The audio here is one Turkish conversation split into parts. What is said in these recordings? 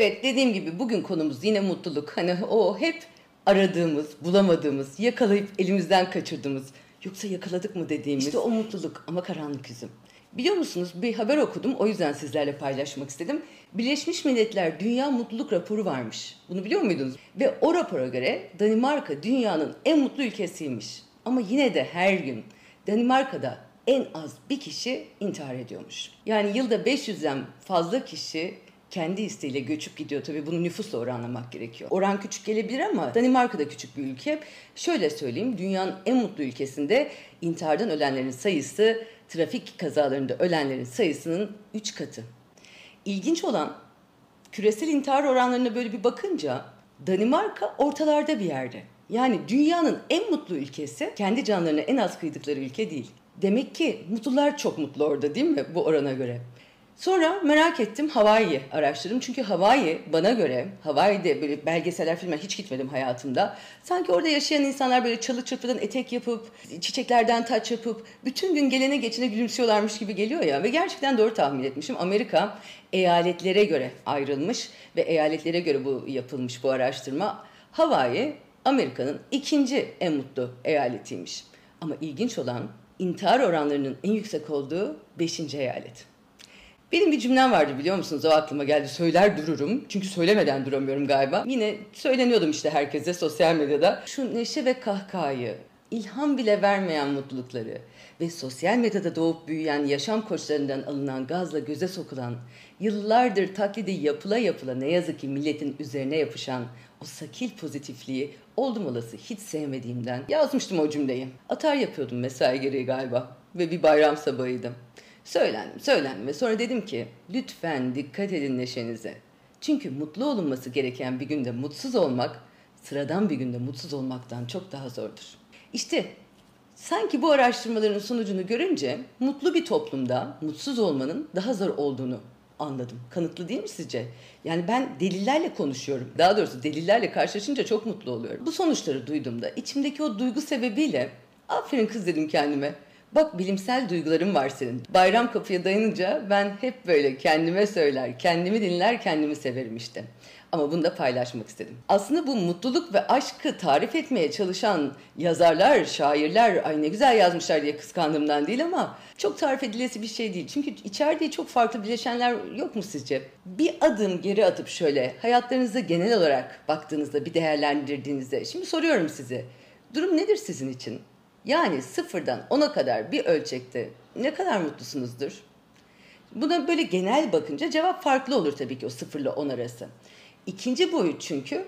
Evet dediğim gibi bugün konumuz yine mutluluk. Hani o hep aradığımız, bulamadığımız, yakalayıp elimizden kaçırdığımız yoksa yakaladık mı dediğimiz işte o mutluluk ama karanlık yüzüm. Biliyor musunuz bir haber okudum o yüzden sizlerle paylaşmak istedim. Birleşmiş Milletler Dünya Mutluluk Raporu varmış. Bunu biliyor muydunuz? Ve o rapora göre Danimarka dünyanın en mutlu ülkesiymiş. Ama yine de her gün Danimarka'da en az bir kişi intihar ediyormuş. Yani yılda 500'den fazla kişi kendi isteğiyle göçüp gidiyor. Tabii bunu nüfusla oranlamak gerekiyor. Oran küçük gelebilir ama Danimarka da küçük bir ülke. Şöyle söyleyeyim, dünyanın en mutlu ülkesinde intihardan ölenlerin sayısı trafik kazalarında ölenlerin sayısının 3 katı. İlginç olan küresel intihar oranlarına böyle bir bakınca Danimarka ortalarda bir yerde. Yani dünyanın en mutlu ülkesi kendi canlarına en az kıydıkları ülke değil. Demek ki mutlular çok mutlu orada değil mi bu orana göre? Sonra merak ettim Hawaii'yi araştırdım. Çünkü Hawaii bana göre Hawaii'de böyle belgeseller filmler hiç gitmedim hayatımda. Sanki orada yaşayan insanlar böyle çalı çırpıdan etek yapıp çiçeklerden taç yapıp bütün gün gelene geçene gülümsüyorlarmış gibi geliyor ya. Ve gerçekten doğru tahmin etmişim. Amerika eyaletlere göre ayrılmış ve eyaletlere göre bu yapılmış bu araştırma. Hawaii Amerika'nın ikinci en mutlu eyaletiymiş. Ama ilginç olan intihar oranlarının en yüksek olduğu beşinci eyalet. Benim bir cümlem vardı biliyor musunuz? O aklıma geldi. Söyler dururum. Çünkü söylemeden duramıyorum galiba. Yine söyleniyordum işte herkese sosyal medyada. Şu neşe ve kahkahayı, ilham bile vermeyen mutlulukları ve sosyal medyada doğup büyüyen yaşam koçlarından alınan gazla göze sokulan, yıllardır taklidi yapıla yapıla ne yazık ki milletin üzerine yapışan o sakil pozitifliği oldum olası hiç sevmediğimden yazmıştım o cümleyi. Atar yapıyordum mesai gereği galiba ve bir bayram sabahıydı. Söylendim, söylendim ve sonra dedim ki lütfen dikkat edin neşenize. Çünkü mutlu olunması gereken bir günde mutsuz olmak sıradan bir günde mutsuz olmaktan çok daha zordur. İşte sanki bu araştırmaların sonucunu görünce mutlu bir toplumda mutsuz olmanın daha zor olduğunu anladım. Kanıtlı değil mi sizce? Yani ben delillerle konuşuyorum. Daha doğrusu delillerle karşılaşınca çok mutlu oluyorum. Bu sonuçları duyduğumda içimdeki o duygu sebebiyle aferin kız dedim kendime. Bak bilimsel duygularım var senin. Bayram kapıya dayanınca ben hep böyle kendime söyler, kendimi dinler, kendimi severim işte. Ama bunu da paylaşmak istedim. Aslında bu mutluluk ve aşkı tarif etmeye çalışan yazarlar, şairler ay ne güzel yazmışlar diye kıskandığımdan değil ama çok tarif edilesi bir şey değil. Çünkü içerdiği çok farklı bileşenler yok mu sizce? Bir adım geri atıp şöyle hayatlarınıza genel olarak baktığınızda bir değerlendirdiğinizde şimdi soruyorum size. Durum nedir sizin için? Yani sıfırdan ona kadar bir ölçekte ne kadar mutlusunuzdur? Buna böyle genel bakınca cevap farklı olur tabii ki o sıfırla on arası. İkinci boyut çünkü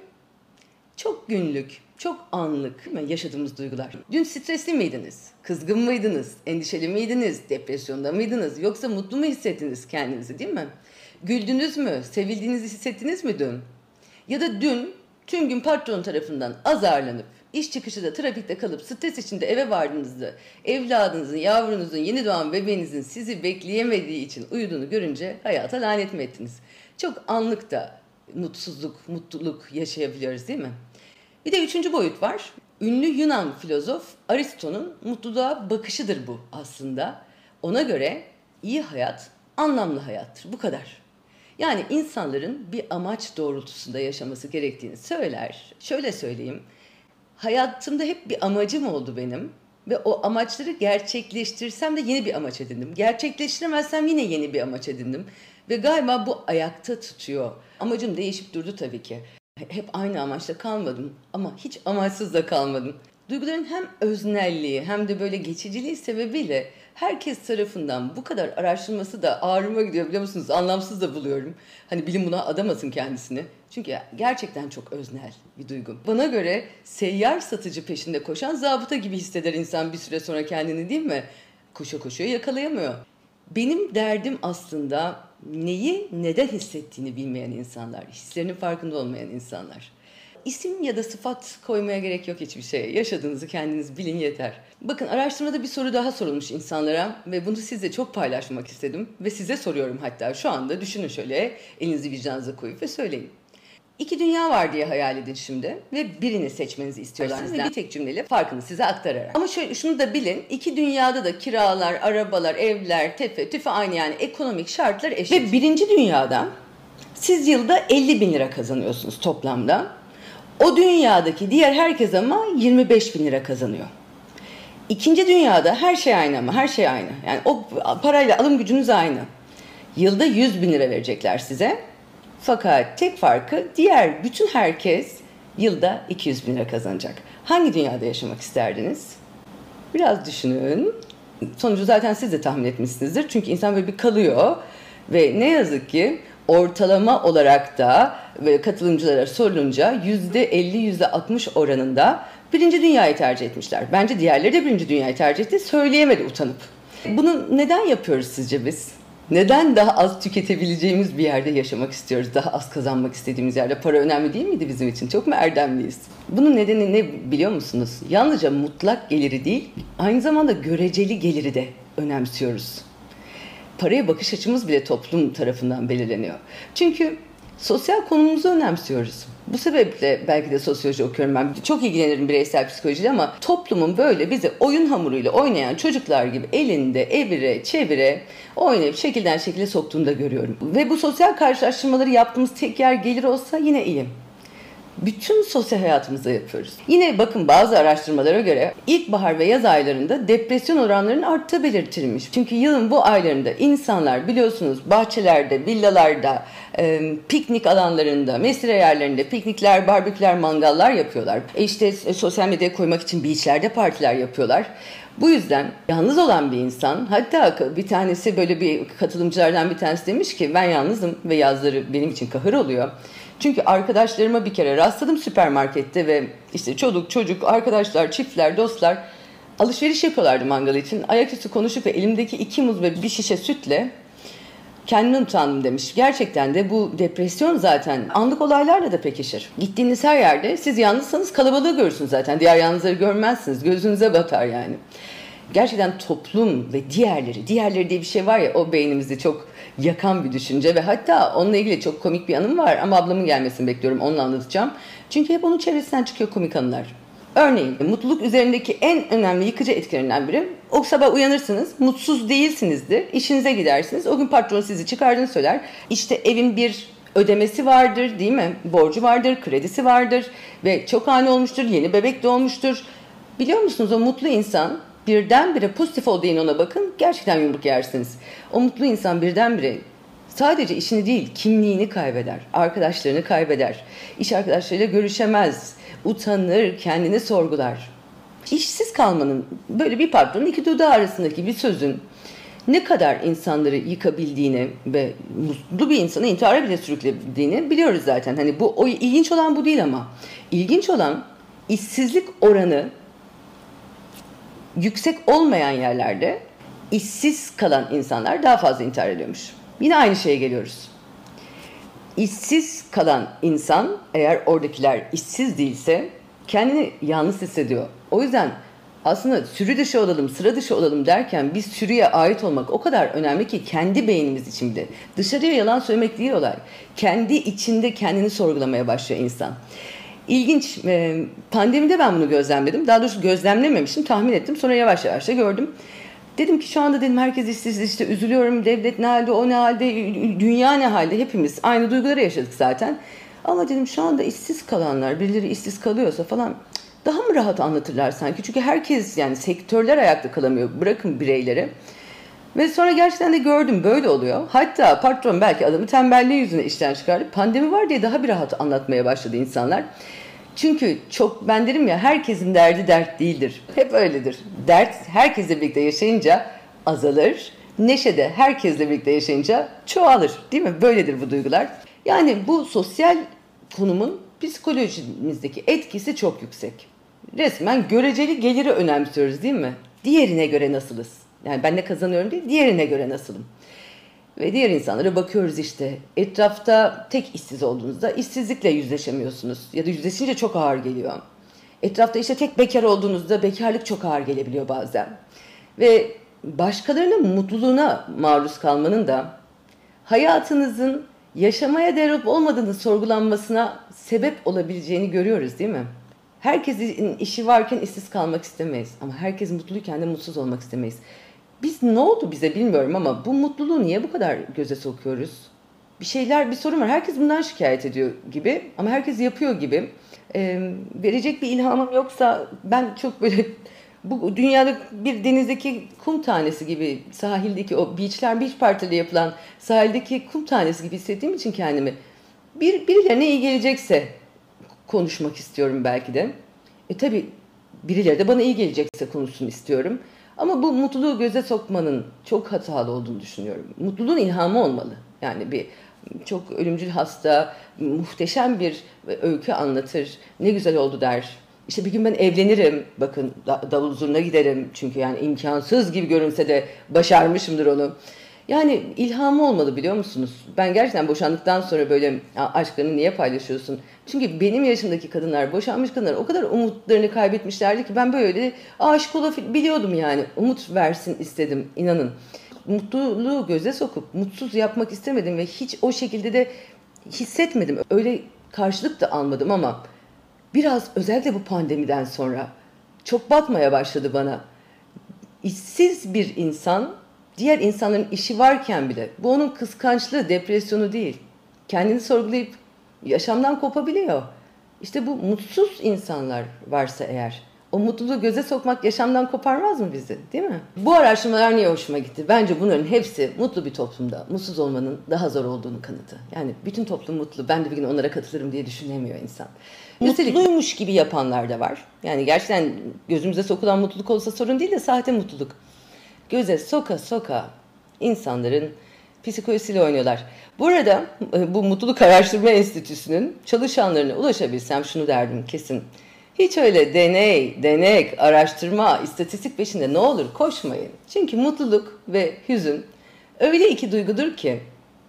çok günlük, çok anlık yaşadığımız duygular. Dün stresli miydiniz? Kızgın mıydınız? Endişeli miydiniz? Depresyonda mıydınız? Yoksa mutlu mu hissettiniz kendinizi değil mi? Güldünüz mü? Sevildiğinizi hissettiniz mi dün? Ya da dün tüm gün patron tarafından azarlanıp İş çıkışı da trafikte kalıp stres içinde eve vardığınızda evladınızın, yavrunuzun, yeni doğan bebeğinizin sizi bekleyemediği için uyuduğunu görünce hayata lanet mi ettiniz? Çok anlık da mutsuzluk, mutluluk yaşayabiliyoruz değil mi? Bir de üçüncü boyut var. Ünlü Yunan filozof Aristo'nun mutluluğa bakışıdır bu aslında. Ona göre iyi hayat anlamlı hayattır. Bu kadar. Yani insanların bir amaç doğrultusunda yaşaması gerektiğini söyler. Şöyle söyleyeyim hayatımda hep bir amacım oldu benim. Ve o amaçları gerçekleştirsem de yeni bir amaç edindim. Gerçekleştiremezsem yine yeni bir amaç edindim. Ve galiba bu ayakta tutuyor. Amacım değişip durdu tabii ki. Hep aynı amaçla kalmadım ama hiç amaçsız da kalmadım. Duyguların hem öznelliği hem de böyle geçiciliği sebebiyle herkes tarafından bu kadar araştırması da ağrıma gidiyor biliyor musunuz? Anlamsız da buluyorum. Hani bilim buna adamasın kendisini. Çünkü gerçekten çok öznel bir duygu. Bana göre seyyar satıcı peşinde koşan zabıta gibi hisseder insan bir süre sonra kendini değil mi? Koşa koşuyor yakalayamıyor. Benim derdim aslında neyi neden hissettiğini bilmeyen insanlar, hislerinin farkında olmayan insanlar. İsim ya da sıfat koymaya gerek yok hiçbir şeye. Yaşadığınızı kendiniz bilin yeter. Bakın araştırmada bir soru daha sorulmuş insanlara ve bunu sizle çok paylaşmak istedim. Ve size soruyorum hatta şu anda düşünün şöyle elinizi vicdanınıza koyup ve söyleyin. İki dünya var diye hayal edin şimdi ve birini seçmenizi istiyorlar sizden. Bir tek cümleyle farkını size aktararak. Ama şöyle, şunu da bilin. iki dünyada da kiralar, arabalar, evler, tefe, tüfe aynı yani ekonomik şartlar eşit. Ve birinci dünyada Siz yılda 50 bin lira kazanıyorsunuz toplamda. O dünyadaki diğer herkes ama 25 bin lira kazanıyor. İkinci dünyada her şey aynı ama her şey aynı. Yani o parayla alım gücünüz aynı. Yılda 100 bin lira verecekler size. Fakat tek farkı diğer bütün herkes yılda 200 bin lira kazanacak. Hangi dünyada yaşamak isterdiniz? Biraz düşünün. Sonucu zaten siz de tahmin etmişsinizdir. Çünkü insan böyle bir kalıyor ve ne yazık ki ortalama olarak da katılımcılara sorulunca %50-%60 oranında birinci dünyayı tercih etmişler. Bence diğerleri de birinci dünyayı tercih etti. Söyleyemedi utanıp. Bunu neden yapıyoruz sizce biz? Neden daha az tüketebileceğimiz bir yerde yaşamak istiyoruz? Daha az kazanmak istediğimiz yerde. Para önemli değil miydi bizim için? Çok mu erdemliyiz? Bunun nedeni ne biliyor musunuz? Yalnızca mutlak geliri değil, aynı zamanda göreceli geliri de önemsiyoruz. Paraya bakış açımız bile toplum tarafından belirleniyor. Çünkü sosyal konumumuzu önemsiyoruz. Bu sebeple belki de sosyoloji okuyorum ben. Çok ilgilenirim bireysel psikolojiyle ama toplumun böyle bizi oyun hamuruyla oynayan çocuklar gibi elinde evire çevire oynayıp şekilden şekile soktuğunu da görüyorum. Ve bu sosyal karşılaştırmaları yaptığımız tek yer gelir olsa yine ilim bütün sosyal hayatımızda yapıyoruz. Yine bakın bazı araştırmalara göre ilkbahar ve yaz aylarında depresyon oranlarının arttığı belirtilmiş. Çünkü yılın bu aylarında insanlar biliyorsunuz bahçelerde, villalarda, e, piknik alanlarında, mesire yerlerinde piknikler, barbeküler, mangallar yapıyorlar. E işte e, sosyal medyaya koymak için beachlerde partiler yapıyorlar. Bu yüzden yalnız olan bir insan hatta bir tanesi böyle bir katılımcılardan bir tanesi demiş ki ben yalnızım ve yazları benim için kahır oluyor. Çünkü arkadaşlarıma bir kere rastladım süpermarkette ve işte çocuk çocuk arkadaşlar çiftler dostlar alışveriş yapıyorlardı mangal için. Ayaküstü konuşup ve elimdeki iki muz ve bir şişe sütle kendimi utandım demiş. Gerçekten de bu depresyon zaten anlık olaylarla da pekişir. Gittiğiniz her yerde siz yalnızsanız kalabalığı görürsünüz zaten. Diğer yalnızları görmezsiniz. Gözünüze batar yani. Gerçekten toplum ve diğerleri, diğerleri diye bir şey var ya o beynimizde çok yakan bir düşünce ve hatta onunla ilgili çok komik bir anım var ama ablamın gelmesini bekliyorum onunla anlatacağım. Çünkü hep onun çevresinden çıkıyor komik anılar. Örneğin mutluluk üzerindeki en önemli yıkıcı etkilerinden biri o sabah uyanırsınız, mutsuz değilsinizdir, işinize gidersiniz. O gün patron sizi çıkardığını söyler. İşte evin bir ödemesi vardır değil mi? Borcu vardır, kredisi vardır ve çok ani olmuştur, yeni bebek doğmuştur. Biliyor musunuz o mutlu insan birdenbire pozitif olduğunu ona bakın gerçekten yumruk yersiniz. O mutlu insan birdenbire sadece işini değil kimliğini kaybeder, arkadaşlarını kaybeder, iş arkadaşlarıyla görüşemez, utanır, kendini sorgular. İşsiz kalmanın böyle bir patronun iki dudağı arasındaki bir sözün ne kadar insanları yıkabildiğini ve mutlu bir insanı intihara bile sürüklediğini biliyoruz zaten. Hani bu o ilginç olan bu değil ama ilginç olan işsizlik oranı yüksek olmayan yerlerde işsiz kalan insanlar daha fazla intihar ediyormuş. Yine aynı şeye geliyoruz. İşsiz kalan insan eğer oradakiler işsiz değilse kendini yalnız hissediyor. O yüzden aslında sürü dışı olalım, sıra dışı olalım derken biz sürüye ait olmak o kadar önemli ki kendi beynimiz içinde. Dışarıya yalan söylemek değil olay. Kendi içinde kendini sorgulamaya başlıyor insan. İlginç. E, pandemide ben bunu gözlemledim. Daha doğrusu gözlemlememiştim. Tahmin ettim. Sonra yavaş yavaş da gördüm. Dedim ki şu anda dedim herkes işsiz işte üzülüyorum. Devlet ne halde, o ne halde, dünya ne halde hepimiz aynı duyguları yaşadık zaten. Ama dedim şu anda işsiz kalanlar, birileri işsiz kalıyorsa falan daha mı rahat anlatırlar sanki? Çünkü herkes yani sektörler ayakta kalamıyor. Bırakın bireyleri. Ve sonra gerçekten de gördüm böyle oluyor. Hatta patron belki adamı tembelliği yüzüne işten çıkardı. Pandemi var diye daha bir rahat anlatmaya başladı insanlar. Çünkü çok ben derim ya herkesin derdi dert değildir. Hep öyledir. Dert herkesle birlikte yaşayınca azalır. Neşe de herkesle birlikte yaşayınca çoğalır. Değil mi? Böyledir bu duygular. Yani bu sosyal konumun psikolojimizdeki etkisi çok yüksek. Resmen göreceli geliri önemsiyoruz değil mi? Diğerine göre nasılız? Yani ben ne kazanıyorum değil, diğerine göre nasılım? Ve diğer insanlara bakıyoruz işte. Etrafta tek işsiz olduğunuzda işsizlikle yüzleşemiyorsunuz. Ya da yüzleşince çok ağır geliyor. Etrafta işte tek bekar olduğunuzda bekarlık çok ağır gelebiliyor bazen. Ve başkalarının mutluluğuna maruz kalmanın da hayatınızın yaşamaya değer olup olmadığını sorgulanmasına sebep olabileceğini görüyoruz değil mi? Herkesin işi varken işsiz kalmak istemeyiz. Ama herkes mutluyken de mutsuz olmak istemeyiz. Biz ne oldu bize bilmiyorum ama bu mutluluğu niye bu kadar göze sokuyoruz? bir şeyler bir sorun var. Herkes bundan şikayet ediyor gibi ama herkes yapıyor gibi. Ee, verecek bir ilhamım yoksa ben çok böyle bu dünyada bir denizdeki kum tanesi gibi sahildeki o beachler beach partileri yapılan sahildeki kum tanesi gibi hissettiğim için kendimi bir birilerine iyi gelecekse konuşmak istiyorum belki de. E tabi birileri de bana iyi gelecekse konuşsun istiyorum. Ama bu mutluluğu göze sokmanın çok hatalı olduğunu düşünüyorum. Mutluluğun ilhamı olmalı. Yani bir çok ölümcül hasta muhteşem bir öykü anlatır. Ne güzel oldu der. İşte bir gün ben evlenirim. Bakın davul zurna giderim. Çünkü yani imkansız gibi görünse de başarmışımdır onu. Yani ilhamı olmalı biliyor musunuz? Ben gerçekten boşandıktan sonra böyle aşklarını niye paylaşıyorsun? Çünkü benim yaşımdaki kadınlar, boşanmış kadınlar o kadar umutlarını kaybetmişlerdi ki ben böyle aşık olabiliyordum yani. Umut versin istedim inanın. Mutluluğu göze sokup mutsuz yapmak istemedim ve hiç o şekilde de hissetmedim. Öyle karşılık da almadım ama biraz özellikle bu pandemiden sonra çok batmaya başladı bana. İşsiz bir insan diğer insanların işi varken bile bu onun kıskançlığı, depresyonu değil. Kendini sorgulayıp yaşamdan kopabiliyor. İşte bu mutsuz insanlar varsa eğer o mutluluğu göze sokmak yaşamdan koparmaz mı bizi değil mi? Bu araştırmalar niye hoşuma gitti? Bence bunların hepsi mutlu bir toplumda mutsuz olmanın daha zor olduğunu kanıtı. Yani bütün toplum mutlu ben de bir gün onlara katılırım diye düşünemiyor insan. Mutluymuş gibi yapanlar da var. Yani gerçekten gözümüze sokulan mutluluk olsa sorun değil de sahte mutluluk göze soka soka insanların psikolojisiyle oynuyorlar. Bu arada e, bu Mutluluk Araştırma Enstitüsü'nün çalışanlarına ulaşabilsem şunu derdim kesin. Hiç öyle deney, denek, araştırma, istatistik peşinde ne olur koşmayın. Çünkü mutluluk ve hüzün öyle iki duygudur ki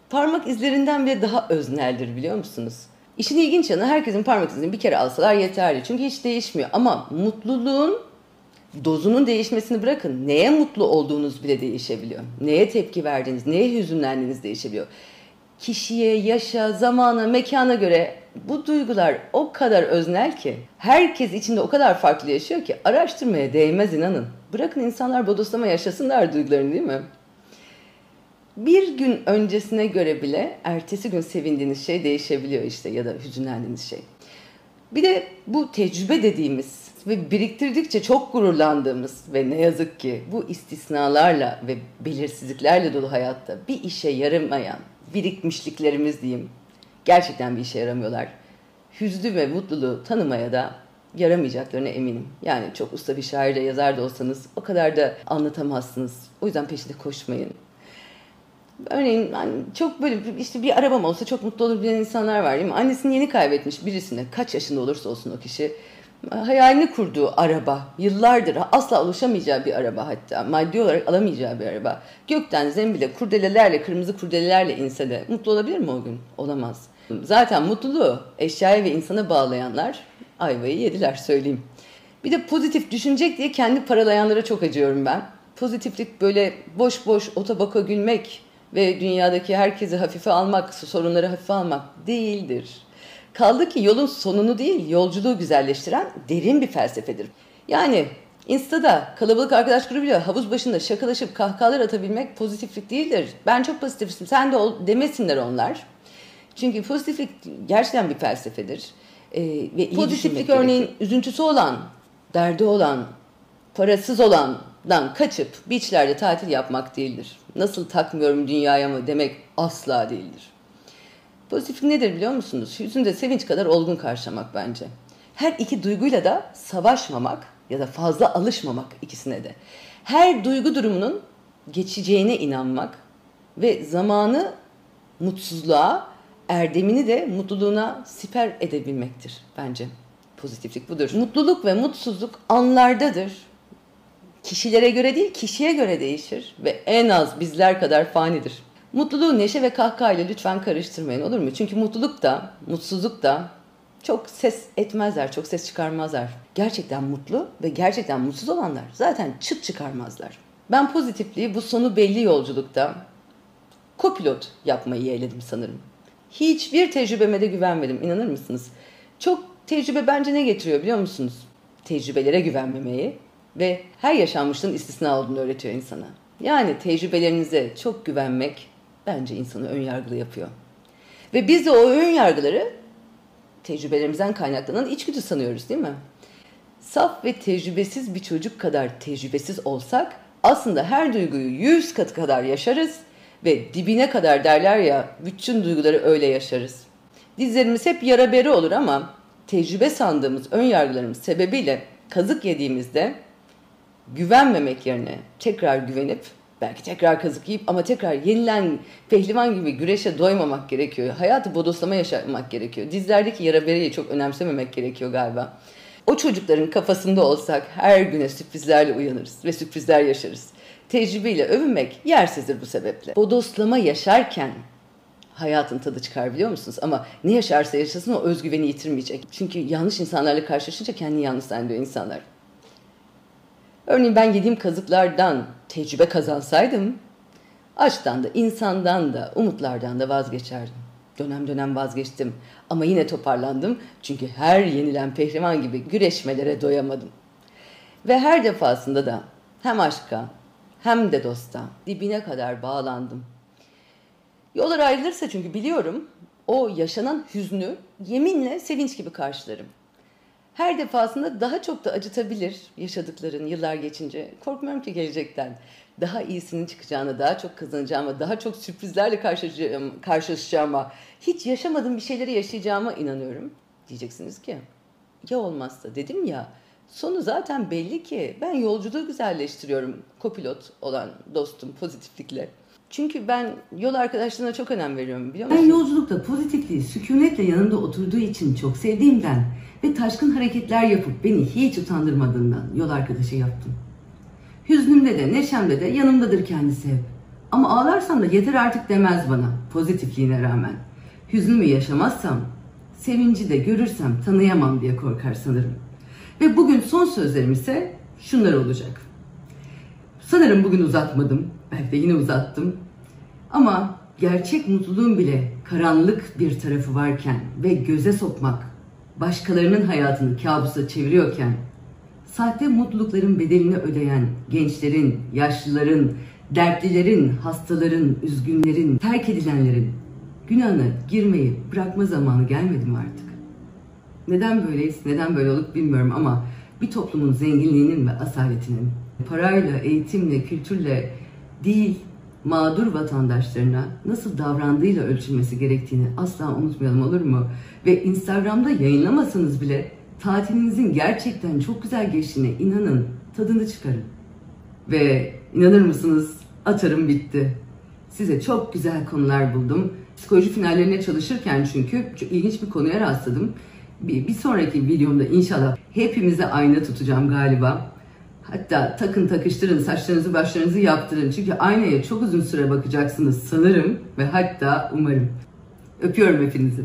parmak izlerinden bile daha özneldir biliyor musunuz? İşin ilginç yanı herkesin parmak izini bir kere alsalar yeterli. Çünkü hiç değişmiyor. Ama mutluluğun dozunun değişmesini bırakın. Neye mutlu olduğunuz bile değişebiliyor. Neye tepki verdiğiniz, neye hüzünlendiğiniz değişebiliyor. Kişiye, yaşa, zamana, mekana göre bu duygular o kadar öznel ki herkes içinde o kadar farklı yaşıyor ki araştırmaya değmez inanın. Bırakın insanlar bodoslama yaşasınlar duygularını değil mi? Bir gün öncesine göre bile ertesi gün sevindiğiniz şey değişebiliyor işte ya da hüzünlendiğiniz şey. Bir de bu tecrübe dediğimiz ve biriktirdikçe çok gururlandığımız ve ne yazık ki bu istisnalarla ve belirsizliklerle dolu hayatta bir işe yaramayan birikmişliklerimiz diyeyim gerçekten bir işe yaramıyorlar. Hüznü ve mutluluğu tanımaya da yaramayacaklarına eminim. Yani çok usta bir şair de yazar da olsanız o kadar da anlatamazsınız. O yüzden peşinde koşmayın. Örneğin yani çok böyle işte bir arabam olsa çok mutlu olur bilen insanlar var değil mi? Annesini yeni kaybetmiş birisine kaç yaşında olursa olsun o kişi hayalini kurduğu araba, yıllardır asla ulaşamayacağı bir araba hatta, maddi olarak alamayacağı bir araba. Gökten zembile, kurdelelerle, kırmızı kurdelelerle inse de mutlu olabilir mi o gün? Olamaz. Zaten mutluluğu eşyaya ve insana bağlayanlar ayvayı yediler söyleyeyim. Bir de pozitif düşünecek diye kendi paralayanlara çok acıyorum ben. Pozitiflik böyle boş boş otobaka gülmek ve dünyadaki herkesi hafife almak, sorunları hafife almak değildir. Kaldı ki yolun sonunu değil, yolculuğu güzelleştiren derin bir felsefedir. Yani Insta'da kalabalık arkadaş grubuyla havuz başında şakalaşıp kahkahalar atabilmek pozitiflik değildir. Ben çok pozitifim, sen de ol demesinler onlar. Çünkü pozitiflik gerçekten bir felsefedir. Ee, ve pozitiflik örneğin gerekir. üzüntüsü olan, derdi olan, parasız olandan kaçıp beachlerde tatil yapmak değildir. Nasıl takmıyorum dünyaya mı demek asla değildir. Pozitiflik nedir biliyor musunuz? Yüzünde sevinç kadar olgun karşılamak bence. Her iki duyguyla da savaşmamak ya da fazla alışmamak ikisine de. Her duygu durumunun geçeceğine inanmak ve zamanı mutsuzluğa, erdemini de mutluluğuna siper edebilmektir bence. Pozitiflik budur. Mutluluk ve mutsuzluk anlardadır. Kişilere göre değil, kişiye göre değişir ve en az bizler kadar fanidir. Mutluluğu neşe ve kahkahayla lütfen karıştırmayın olur mu? Çünkü mutluluk da, mutsuzluk da çok ses etmezler, çok ses çıkarmazlar. Gerçekten mutlu ve gerçekten mutsuz olanlar zaten çıt çıkarmazlar. Ben pozitifliği bu sonu belli yolculukta kopilot yapmayı yeğledim sanırım. Hiçbir tecrübeme de güvenmedim inanır mısınız? Çok tecrübe bence ne getiriyor biliyor musunuz? Tecrübelere güvenmemeyi ve her yaşanmışlığın istisna olduğunu öğretiyor insana. Yani tecrübelerinize çok güvenmek bence insanı ön yargılı yapıyor. Ve biz de o ön yargıları tecrübelerimizden kaynaklanan içgüdü sanıyoruz değil mi? Saf ve tecrübesiz bir çocuk kadar tecrübesiz olsak aslında her duyguyu yüz katı kadar yaşarız ve dibine kadar derler ya bütün duyguları öyle yaşarız. Dizlerimiz hep yara beri olur ama tecrübe sandığımız ön yargılarımız sebebiyle kazık yediğimizde güvenmemek yerine tekrar güvenip belki tekrar kazık yiyip ama tekrar yenilen pehlivan gibi güreşe doymamak gerekiyor. Hayatı bodoslama yaşamak gerekiyor. Dizlerdeki yara bereyi çok önemsememek gerekiyor galiba. O çocukların kafasında olsak her güne sürprizlerle uyanırız ve sürprizler yaşarız. Tecrübeyle övünmek yersizdir bu sebeple. Bodoslama yaşarken hayatın tadı çıkar biliyor musunuz? Ama ne yaşarsa yaşasın o özgüveni yitirmeyecek. Çünkü yanlış insanlarla karşılaşınca kendini yanlış zannediyor insanlar. Örneğin ben yediğim kazıklardan tecrübe kazansaydım, açtan da, insandan da, umutlardan da vazgeçerdim. Dönem dönem vazgeçtim ama yine toparlandım. Çünkü her yenilen pehlivan gibi güreşmelere doyamadım. Ve her defasında da hem aşka hem de dosta dibine kadar bağlandım. Yollar ayrılırsa çünkü biliyorum o yaşanan hüznü yeminle sevinç gibi karşılarım. Her defasında daha çok da acıtabilir yaşadıkların yıllar geçince. Korkmuyorum ki gelecekten. Daha iyisinin çıkacağına, daha çok kazanacağıma, daha çok sürprizlerle karşılaşacağıma, karşılaşacağıma, hiç yaşamadığım bir şeyleri yaşayacağıma inanıyorum. Diyeceksiniz ki ya olmazsa dedim ya sonu zaten belli ki ben yolculuğu güzelleştiriyorum kopilot olan dostum pozitiflikle. Çünkü ben yol arkadaşlığına çok önem veriyorum biliyor musun? Ben yolculukta pozitifliği sükunetle yanımda oturduğu için çok sevdiğimden ve taşkın hareketler yapıp beni hiç utandırmadığından yol arkadaşı yaptım. Hüznümde de neşemde de yanımdadır kendisi hep. Ama ağlarsam da yeter artık demez bana pozitifliğine rağmen. Hüznümü yaşamazsam, sevinci de görürsem tanıyamam diye korkar sanırım. Ve bugün son sözlerim ise şunlar olacak. Sanırım bugün uzatmadım. De yine uzattım. Ama gerçek mutluluğun bile karanlık bir tarafı varken ve göze sokmak, başkalarının hayatını kabusa çeviriyorken, sahte mutlulukların bedelini ödeyen gençlerin, yaşlıların, dertlilerin, hastaların, üzgünlerin, terk edilenlerin günahına girmeyi bırakma zamanı gelmedi mi artık? Neden böyleyiz, neden böyle olup bilmiyorum ama bir toplumun zenginliğinin ve asaletinin parayla, eğitimle, kültürle değil mağdur vatandaşlarına nasıl davrandığıyla ölçülmesi gerektiğini asla unutmayalım olur mu? Ve Instagram'da yayınlamasanız bile tatilinizin gerçekten çok güzel geçtiğine inanın, tadını çıkarın. Ve inanır mısınız atarım bitti. Size çok güzel konular buldum. Psikoloji finallerine çalışırken çünkü çok ilginç bir konuya rastladım. Bir, bir sonraki videomda inşallah hepimize ayna tutacağım galiba. Hatta takın takıştırın, saçlarınızı başlarınızı yaptırın. Çünkü aynaya çok uzun süre bakacaksınız sanırım ve hatta umarım. Öpüyorum hepinizi.